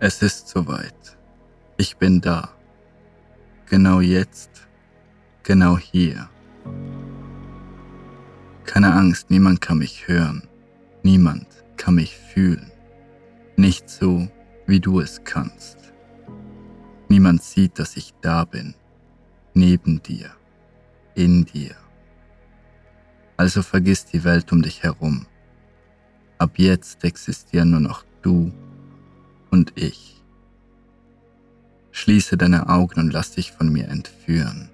Es ist soweit. Ich bin da. Genau jetzt. Genau hier. Keine Angst, niemand kann mich hören. Niemand kann mich fühlen. Nicht so, wie du es kannst. Niemand sieht, dass ich da bin. Neben dir. In dir. Also vergiss die Welt um dich herum. Ab jetzt existieren nur noch du und ich. Schließe deine Augen und lass dich von mir entführen.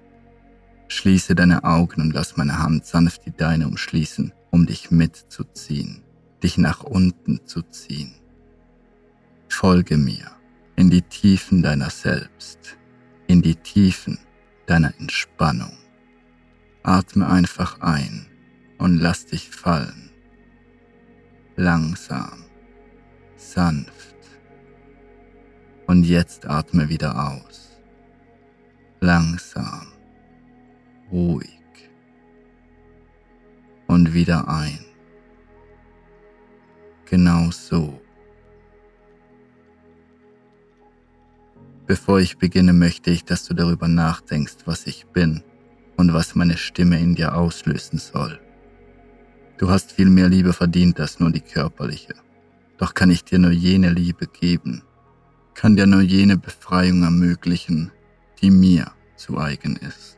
Schließe deine Augen und lass meine Hand sanft die deine umschließen, um dich mitzuziehen, dich nach unten zu ziehen. Folge mir in die Tiefen deiner selbst, in die Tiefen deiner Entspannung. Atme einfach ein und lass dich fallen. Langsam, sanft. Und jetzt atme wieder aus. Langsam, ruhig. Und wieder ein. Genau so. Bevor ich beginne, möchte ich, dass du darüber nachdenkst, was ich bin und was meine Stimme in dir auslösen soll. Du hast viel mehr Liebe verdient als nur die körperliche. Doch kann ich dir nur jene Liebe geben, kann dir nur jene Befreiung ermöglichen, die mir zu eigen ist.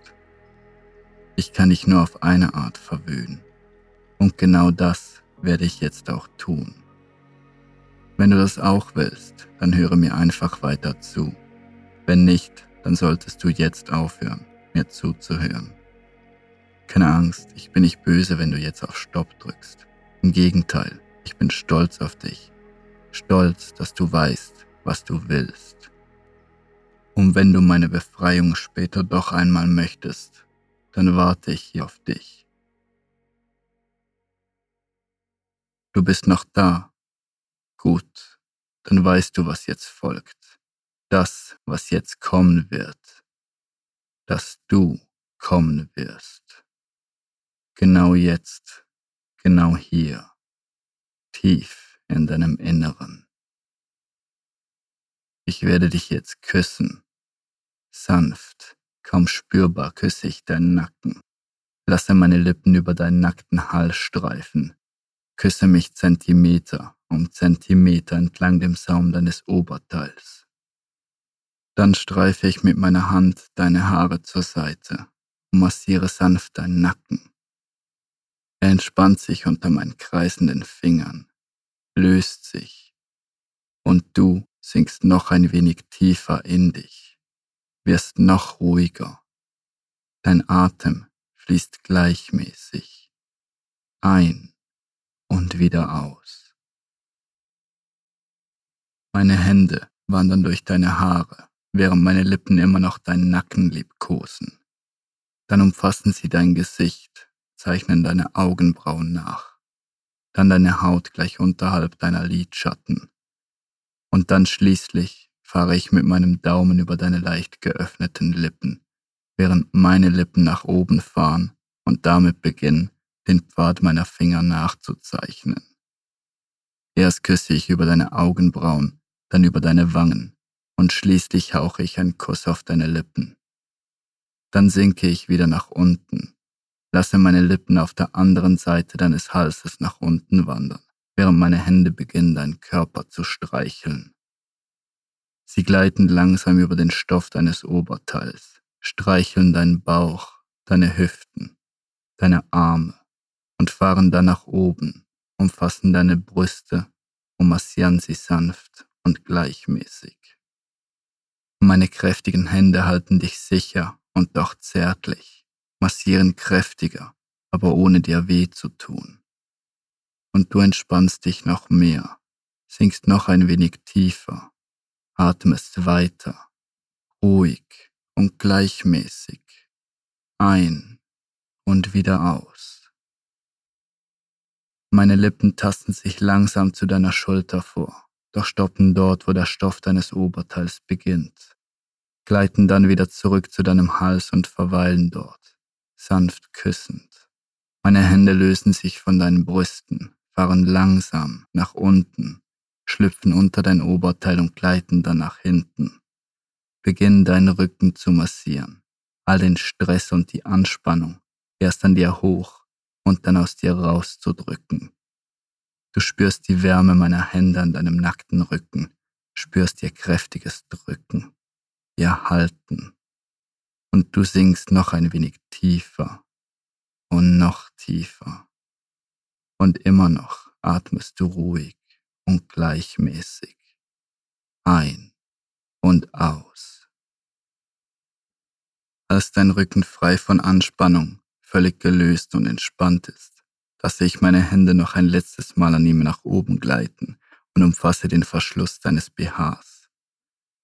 Ich kann dich nur auf eine Art verwöhnen. Und genau das werde ich jetzt auch tun. Wenn du das auch willst, dann höre mir einfach weiter zu. Wenn nicht, dann solltest du jetzt aufhören, mir zuzuhören. Keine Angst, ich bin nicht böse, wenn du jetzt auf Stopp drückst. Im Gegenteil, ich bin stolz auf dich. Stolz, dass du weißt, was du willst. Und wenn du meine Befreiung später doch einmal möchtest, dann warte ich hier auf dich. Du bist noch da. Gut, dann weißt du, was jetzt folgt. Das, was jetzt kommen wird. Dass du kommen wirst. Genau jetzt, genau hier, tief in deinem Inneren. Ich werde dich jetzt küssen. Sanft, kaum spürbar küsse ich deinen Nacken. Lasse meine Lippen über deinen nackten Hals streifen. Küsse mich Zentimeter um Zentimeter entlang dem Saum deines Oberteils. Dann streife ich mit meiner Hand deine Haare zur Seite und massiere sanft deinen Nacken. Er entspannt sich unter meinen kreisenden Fingern, löst sich, und du sinkst noch ein wenig tiefer in dich, wirst noch ruhiger. Dein Atem fließt gleichmäßig ein und wieder aus. Meine Hände wandern durch deine Haare, während meine Lippen immer noch deinen Nacken liebkosen. Dann umfassen sie dein Gesicht, zeichnen deine Augenbrauen nach, dann deine Haut gleich unterhalb deiner Lidschatten und dann schließlich fahre ich mit meinem Daumen über deine leicht geöffneten Lippen, während meine Lippen nach oben fahren und damit beginnen, den Pfad meiner Finger nachzuzeichnen. Erst küsse ich über deine Augenbrauen, dann über deine Wangen und schließlich hauche ich einen Kuss auf deine Lippen. Dann sinke ich wieder nach unten, lasse meine Lippen auf der anderen Seite deines Halses nach unten wandern während meine Hände beginnen, deinen Körper zu streicheln. Sie gleiten langsam über den Stoff deines Oberteils, streicheln deinen Bauch, deine Hüften, deine Arme und fahren dann nach oben, umfassen deine Brüste und massieren sie sanft und gleichmäßig. Meine kräftigen Hände halten dich sicher und doch zärtlich, massieren kräftiger, aber ohne dir weh zu tun und du entspannst dich noch mehr, sinkst noch ein wenig tiefer, atmest weiter, ruhig und gleichmäßig, ein und wieder aus. Meine Lippen tasten sich langsam zu deiner Schulter vor, doch stoppen dort, wo der Stoff deines Oberteils beginnt, gleiten dann wieder zurück zu deinem Hals und verweilen dort, sanft küssend. Meine Hände lösen sich von deinen Brüsten, fahren langsam nach unten, schlüpfen unter dein Oberteil und gleiten dann nach hinten. Beginnen deinen Rücken zu massieren, all den Stress und die Anspannung erst an dir hoch und dann aus dir rauszudrücken. Du spürst die Wärme meiner Hände an deinem nackten Rücken, spürst ihr kräftiges Drücken, ihr Halten. Und du sinkst noch ein wenig tiefer und noch tiefer. Und immer noch atmest du ruhig und gleichmäßig ein und aus. Als dein Rücken frei von Anspannung, völlig gelöst und entspannt ist, lasse ich meine Hände noch ein letztes Mal an ihm nach oben gleiten und umfasse den Verschluss deines BHs.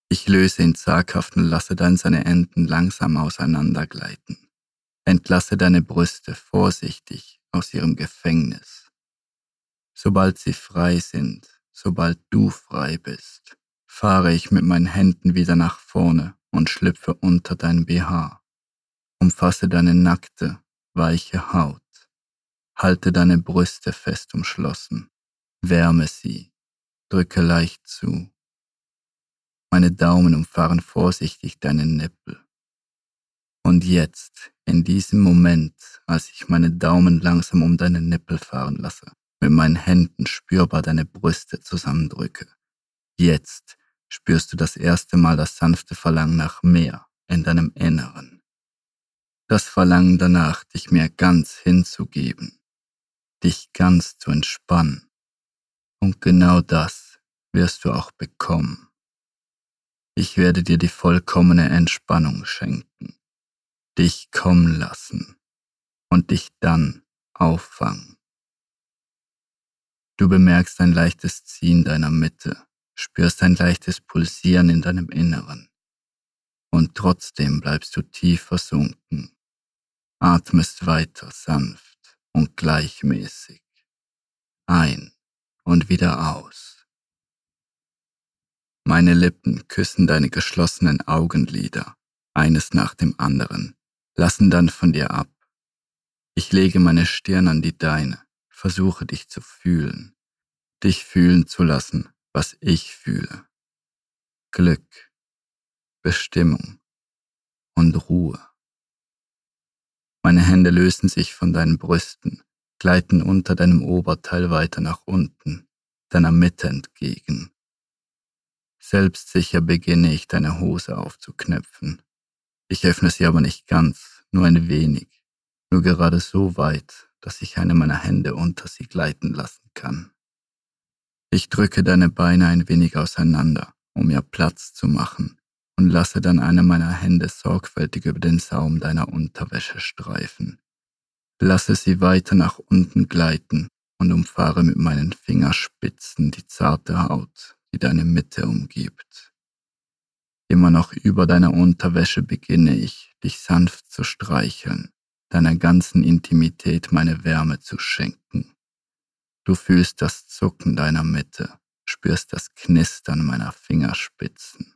Ich löse ihn zaghaft und lasse dann seine Enden langsam auseinandergleiten. Entlasse deine Brüste vorsichtig aus ihrem Gefängnis. Sobald sie frei sind, sobald du frei bist, fahre ich mit meinen Händen wieder nach vorne und schlüpfe unter dein BH. Umfasse deine nackte, weiche Haut. Halte deine Brüste fest umschlossen. Wärme sie. Drücke leicht zu. Meine Daumen umfahren vorsichtig deine Nippel. Und jetzt, in diesem Moment, als ich meine Daumen langsam um deine Nippel fahren lasse, mit meinen Händen spürbar deine Brüste zusammendrücke, jetzt spürst du das erste Mal das sanfte Verlangen nach mehr in deinem Inneren. Das Verlangen danach, dich mir ganz hinzugeben, dich ganz zu entspannen. Und genau das wirst du auch bekommen. Ich werde dir die vollkommene Entspannung schenken, dich kommen lassen und dich dann auffangen. Du bemerkst ein leichtes Ziehen deiner Mitte, spürst ein leichtes Pulsieren in deinem Inneren. Und trotzdem bleibst du tief versunken, atmest weiter sanft und gleichmäßig ein und wieder aus. Meine Lippen küssen deine geschlossenen Augenlider, eines nach dem anderen, lassen dann von dir ab. Ich lege meine Stirn an die deine, versuche dich zu fühlen, dich fühlen zu lassen, was ich fühle. Glück, Bestimmung und Ruhe. Meine Hände lösen sich von deinen Brüsten, gleiten unter deinem Oberteil weiter nach unten, deiner Mitte entgegen. Selbstsicher beginne ich deine Hose aufzuknöpfen. Ich öffne sie aber nicht ganz, nur ein wenig, nur gerade so weit, dass ich eine meiner Hände unter sie gleiten lassen kann. Ich drücke deine Beine ein wenig auseinander, um ihr Platz zu machen, und lasse dann eine meiner Hände sorgfältig über den Saum deiner Unterwäsche streifen. Lasse sie weiter nach unten gleiten und umfahre mit meinen Fingerspitzen die zarte Haut, die deine Mitte umgibt. Immer noch über deiner Unterwäsche beginne ich, dich sanft zu streicheln, deiner ganzen Intimität meine Wärme zu schenken. Du fühlst das Zucken deiner Mitte, spürst das Knistern meiner Fingerspitzen.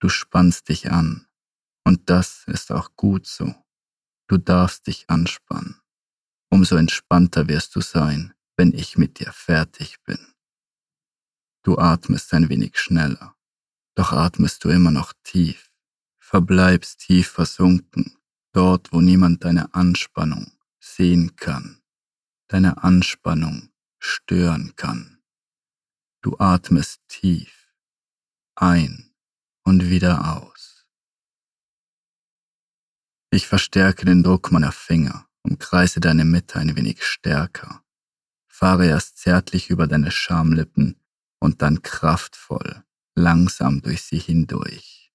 Du spannst dich an, und das ist auch gut so. Du darfst dich anspannen. Umso entspannter wirst du sein, wenn ich mit dir fertig bin. Du atmest ein wenig schneller, doch atmest du immer noch tief, verbleibst tief versunken, dort wo niemand deine Anspannung sehen kann deine Anspannung stören kann. Du atmest tief ein und wieder aus. Ich verstärke den Druck meiner Finger, umkreise deine Mitte ein wenig stärker, fahre erst zärtlich über deine Schamlippen und dann kraftvoll, langsam durch sie hindurch.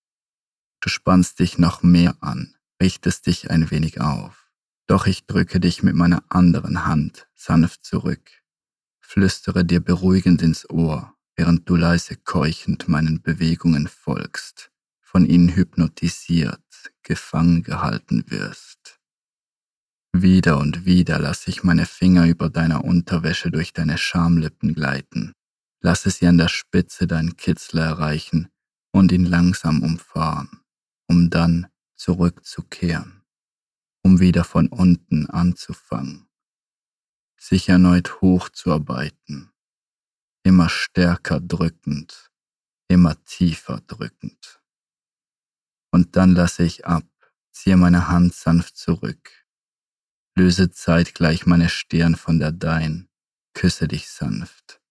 Du spannst dich noch mehr an, richtest dich ein wenig auf. Doch ich drücke dich mit meiner anderen Hand sanft zurück, flüstere dir beruhigend ins Ohr, während du leise keuchend meinen Bewegungen folgst, von ihnen hypnotisiert, gefangen gehalten wirst. Wieder und wieder lasse ich meine Finger über deiner Unterwäsche durch deine Schamlippen gleiten, lasse sie an der Spitze deinen Kitzler erreichen und ihn langsam umfahren, um dann zurückzukehren um wieder von unten anzufangen, sich erneut hochzuarbeiten, immer stärker drückend, immer tiefer drückend. Und dann lasse ich ab, ziehe meine Hand sanft zurück, löse zeitgleich meine Stirn von der dein, küsse dich sanft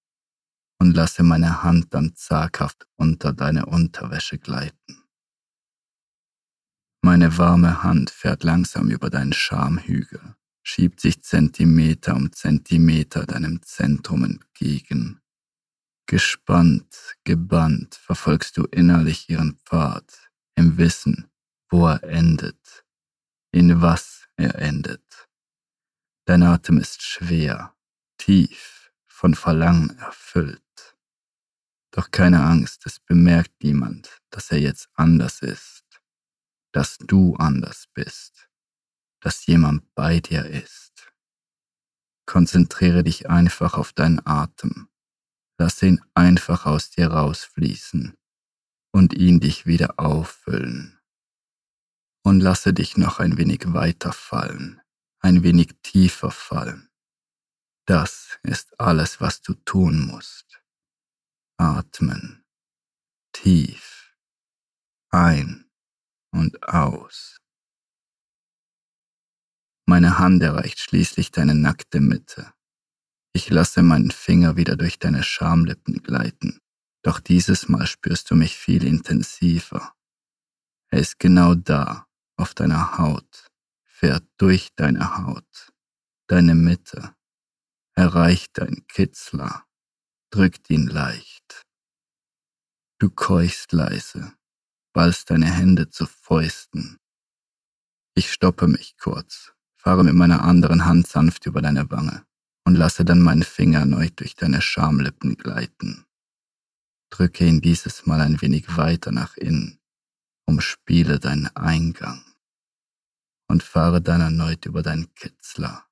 und lasse meine Hand dann zaghaft unter deine Unterwäsche gleiten. Meine warme Hand fährt langsam über deinen Schamhügel, schiebt sich Zentimeter um Zentimeter deinem Zentrum entgegen. Gespannt, gebannt verfolgst du innerlich ihren Pfad, im Wissen, wo er endet, in was er endet. Dein Atem ist schwer, tief, von Verlangen erfüllt. Doch keine Angst, es bemerkt niemand, dass er jetzt anders ist dass du anders bist, dass jemand bei dir ist. Konzentriere dich einfach auf deinen Atem. Lass ihn einfach aus dir rausfließen und ihn dich wieder auffüllen. Und lasse dich noch ein wenig weiter fallen, ein wenig tiefer fallen. Das ist alles, was du tun musst. Atmen. Tief. Ein und aus. Meine Hand erreicht schließlich deine nackte Mitte. Ich lasse meinen Finger wieder durch deine Schamlippen gleiten, doch dieses Mal spürst du mich viel intensiver. Er ist genau da, auf deiner Haut, fährt durch deine Haut, deine Mitte, erreicht dein Kitzler, drückt ihn leicht. Du keuchst leise, ballst deine Hände zu Fäusten. Ich stoppe mich kurz, fahre mit meiner anderen Hand sanft über deine Wange und lasse dann meinen Finger erneut durch deine Schamlippen gleiten. Drücke ihn dieses Mal ein wenig weiter nach innen, umspiele deinen Eingang und fahre dann erneut über deinen Kitzler.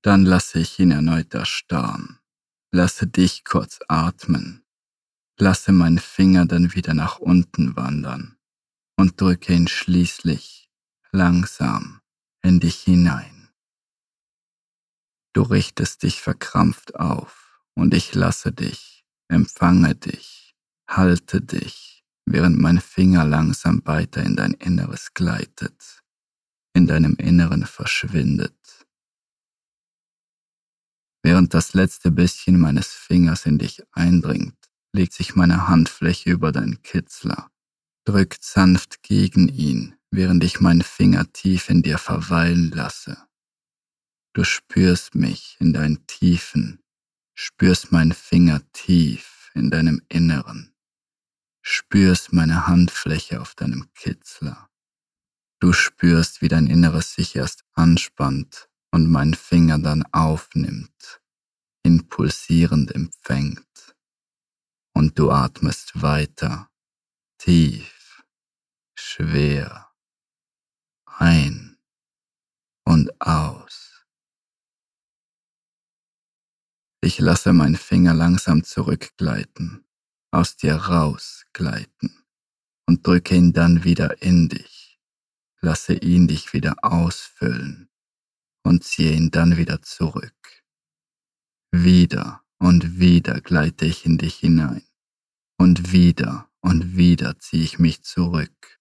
Dann lasse ich ihn erneut erstarren, lasse dich kurz atmen lasse meinen Finger dann wieder nach unten wandern und drücke ihn schließlich langsam in dich hinein. Du richtest dich verkrampft auf und ich lasse dich, empfange dich, halte dich, während mein Finger langsam weiter in dein Inneres gleitet, in deinem Inneren verschwindet. Während das letzte bisschen meines Fingers in dich eindringt, legt sich meine Handfläche über deinen Kitzler, drückt sanft gegen ihn, während ich meinen Finger tief in dir verweilen lasse. Du spürst mich in deinen Tiefen, spürst meinen Finger tief in deinem Inneren, spürst meine Handfläche auf deinem Kitzler. Du spürst, wie dein Inneres sich erst anspannt und meinen Finger dann aufnimmt, ihn pulsierend empfängt und du atmest weiter, tief, schwer, ein und aus. Ich lasse meinen Finger langsam zurückgleiten, aus dir rausgleiten und drücke ihn dann wieder in dich. Lasse ihn dich wieder ausfüllen und ziehe ihn dann wieder zurück. Wieder und wieder gleite ich in dich hinein. Und wieder und wieder ziehe ich mich zurück.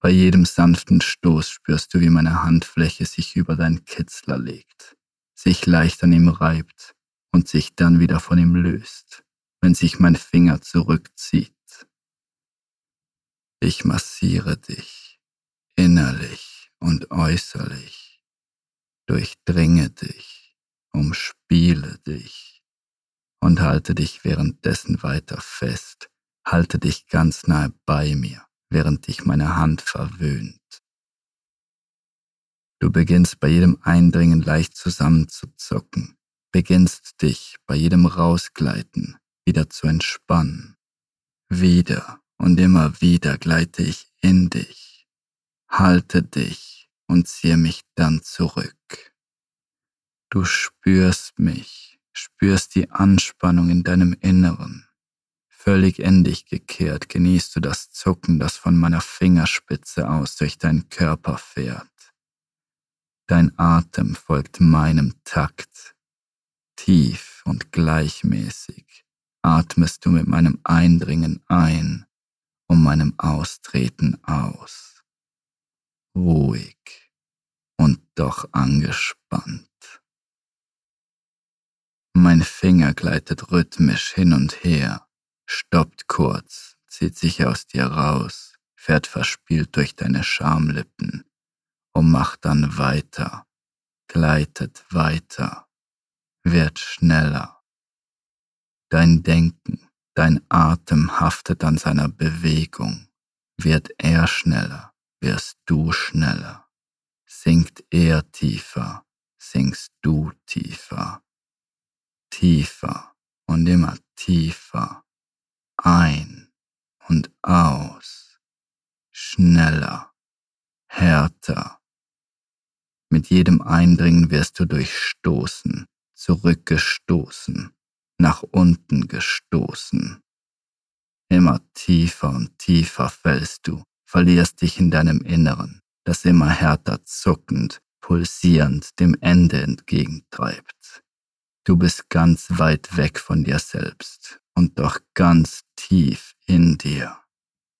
Bei jedem sanften Stoß spürst du, wie meine Handfläche sich über deinen Kitzler legt, sich leicht an ihm reibt und sich dann wieder von ihm löst, wenn sich mein Finger zurückzieht. Ich massiere dich, innerlich und äußerlich, durchdringe dich umspiele dich und halte dich währenddessen weiter fest, halte dich ganz nahe bei mir, während dich meine Hand verwöhnt. Du beginnst bei jedem Eindringen leicht zusammenzuzucken, beginnst dich bei jedem Rausgleiten wieder zu entspannen. Wieder und immer wieder gleite ich in dich, halte dich und ziehe mich dann zurück. Du spürst mich, spürst die Anspannung in deinem Inneren. Völlig in dich gekehrt genießt du das Zucken, das von meiner Fingerspitze aus durch deinen Körper fährt. Dein Atem folgt meinem Takt, tief und gleichmäßig atmest du mit meinem Eindringen ein und meinem Austreten aus. Ruhig und doch angespannt. Mein Finger gleitet rhythmisch hin und her, stoppt kurz, zieht sich aus dir raus, fährt verspielt durch deine Schamlippen und macht dann weiter, gleitet weiter, wird schneller. Dein Denken, dein Atem haftet an seiner Bewegung, wird er schneller, wirst du schneller, sinkt er tiefer, sinkst du tiefer, tiefer und immer tiefer, ein und aus, schneller, härter. Mit jedem Eindringen wirst du durchstoßen, zurückgestoßen, nach unten gestoßen. Immer tiefer und tiefer fällst du, verlierst dich in deinem Inneren, das immer härter zuckend, pulsierend dem Ende entgegentreibt. Du bist ganz weit weg von dir selbst und doch ganz tief in dir,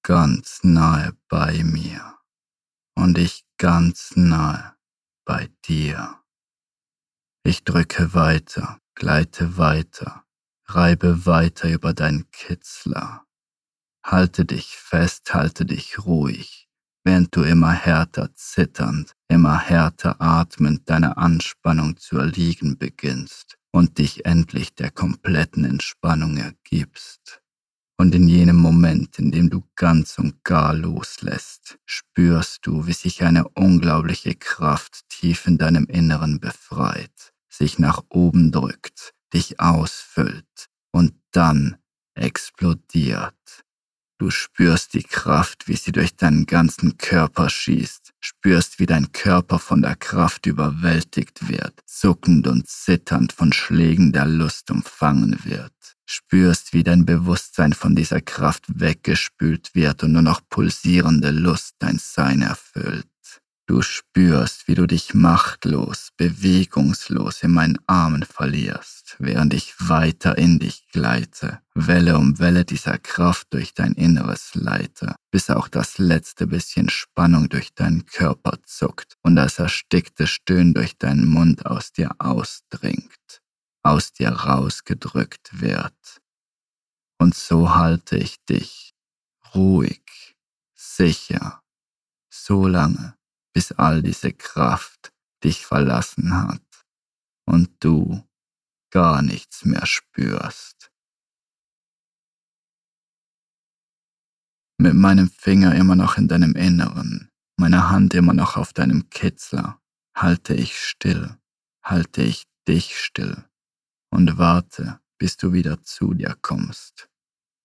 ganz nahe bei mir und ich ganz nahe bei dir. Ich drücke weiter, gleite weiter, reibe weiter über dein Kitzler. Halte dich fest, halte dich ruhig, während du immer härter zitternd, immer härter atmend deiner Anspannung zu erliegen beginnst und dich endlich der kompletten Entspannung ergibst. Und in jenem Moment, in dem du ganz und gar loslässt, spürst du, wie sich eine unglaubliche Kraft tief in deinem Inneren befreit, sich nach oben drückt, dich ausfüllt und dann explodiert Du spürst die Kraft, wie sie durch deinen ganzen Körper schießt, spürst, wie dein Körper von der Kraft überwältigt wird, zuckend und zitternd von Schlägen der Lust umfangen wird, spürst, wie dein Bewusstsein von dieser Kraft weggespült wird und nur noch pulsierende Lust dein Sein erfüllt. Du spürst, wie du dich machtlos, bewegungslos in meinen Armen verlierst, während ich weiter in dich gleite, Welle um Welle dieser Kraft durch dein Inneres leite, bis auch das letzte bisschen Spannung durch deinen Körper zuckt und das erstickte Stöhnen durch deinen Mund aus dir ausdringt, aus dir rausgedrückt wird. Und so halte ich dich, ruhig, sicher, so lange, bis all diese Kraft dich verlassen hat und du gar nichts mehr spürst. Mit meinem Finger immer noch in deinem Inneren, meiner Hand immer noch auf deinem Kitzler, halte ich still, halte ich dich still und warte, bis du wieder zu dir kommst,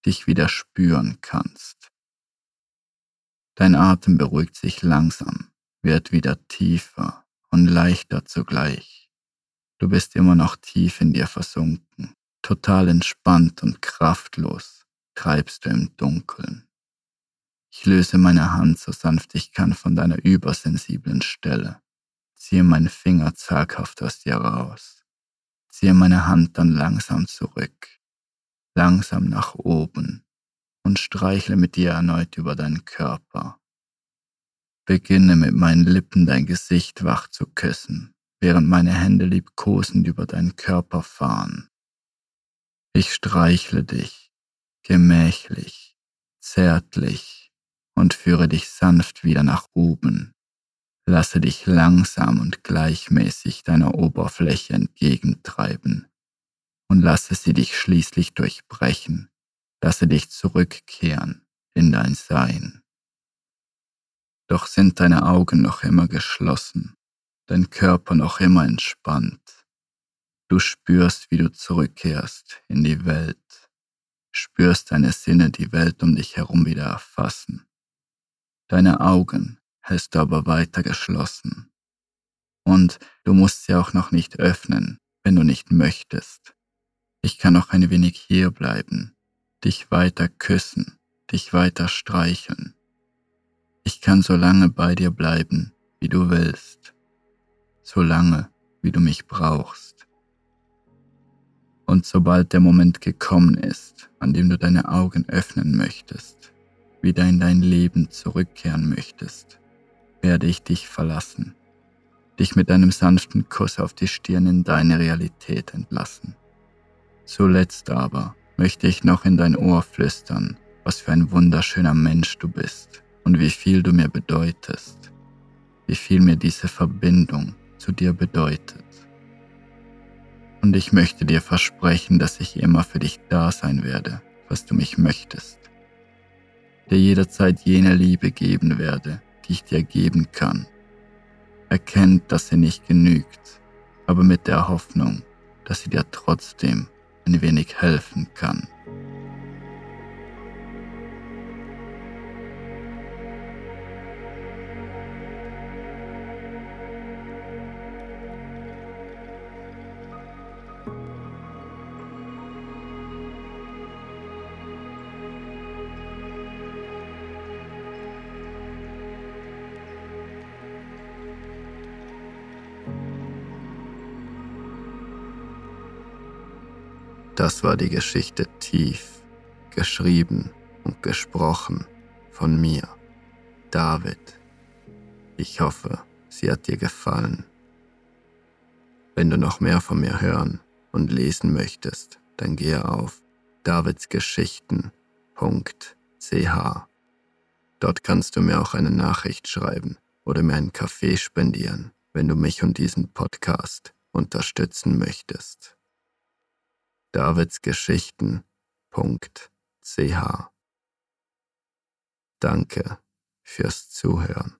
dich wieder spüren kannst. Dein Atem beruhigt sich langsam, wird wieder tiefer und leichter zugleich. Du bist immer noch tief in dir versunken, total entspannt und kraftlos treibst du im Dunkeln. Ich löse meine Hand so sanft ich kann von deiner übersensiblen Stelle, ziehe meinen Finger zaghaft aus dir raus, ziehe meine Hand dann langsam zurück, langsam nach oben und streichle mit dir erneut über deinen Körper. Beginne mit meinen Lippen dein Gesicht wach zu küssen, während meine Hände liebkosend über deinen Körper fahren. Ich streichle dich, gemächlich, zärtlich und führe dich sanft wieder nach oben. Lasse dich langsam und gleichmäßig deiner Oberfläche entgegentreiben und lasse sie dich schließlich durchbrechen. Lasse dich zurückkehren in dein Sein. Doch sind deine Augen noch immer geschlossen, dein Körper noch immer entspannt. Du spürst, wie du zurückkehrst in die Welt, spürst deine Sinne die Welt um dich herum wieder erfassen. Deine Augen hältst du aber weiter geschlossen. Und du musst sie auch noch nicht öffnen, wenn du nicht möchtest. Ich kann noch ein wenig hier bleiben, dich weiter küssen, dich weiter streicheln ich kann so lange bei dir bleiben, wie du willst, so lange, wie du mich brauchst. Und sobald der Moment gekommen ist, an dem du deine Augen öffnen möchtest, wieder in dein Leben zurückkehren möchtest, werde ich dich verlassen, dich mit einem sanften Kuss auf die Stirn in deine Realität entlassen. Zuletzt aber möchte ich noch in dein Ohr flüstern, was für ein wunderschöner Mensch du bist und wie viel du mir bedeutest, wie viel mir diese Verbindung zu dir bedeutet. Und ich möchte dir versprechen, dass ich immer für dich da sein werde, was du mich möchtest. Dir jederzeit jene Liebe geben werde, die ich dir geben kann. Erkennt, dass sie nicht genügt, aber mit der Hoffnung, dass sie dir trotzdem ein wenig helfen kann. Das war die Geschichte tief, geschrieben und gesprochen von mir, David. Ich hoffe, sie hat dir gefallen. Wenn du noch mehr von mir hören und lesen möchtest, dann gehe auf davidsgeschichten.ch. Dort kannst du mir auch eine Nachricht schreiben oder mir einen Kaffee spendieren, wenn du mich und diesen Podcast unterstützen möchtest davidsgeschichten.ch. Danke fürs Zuhören.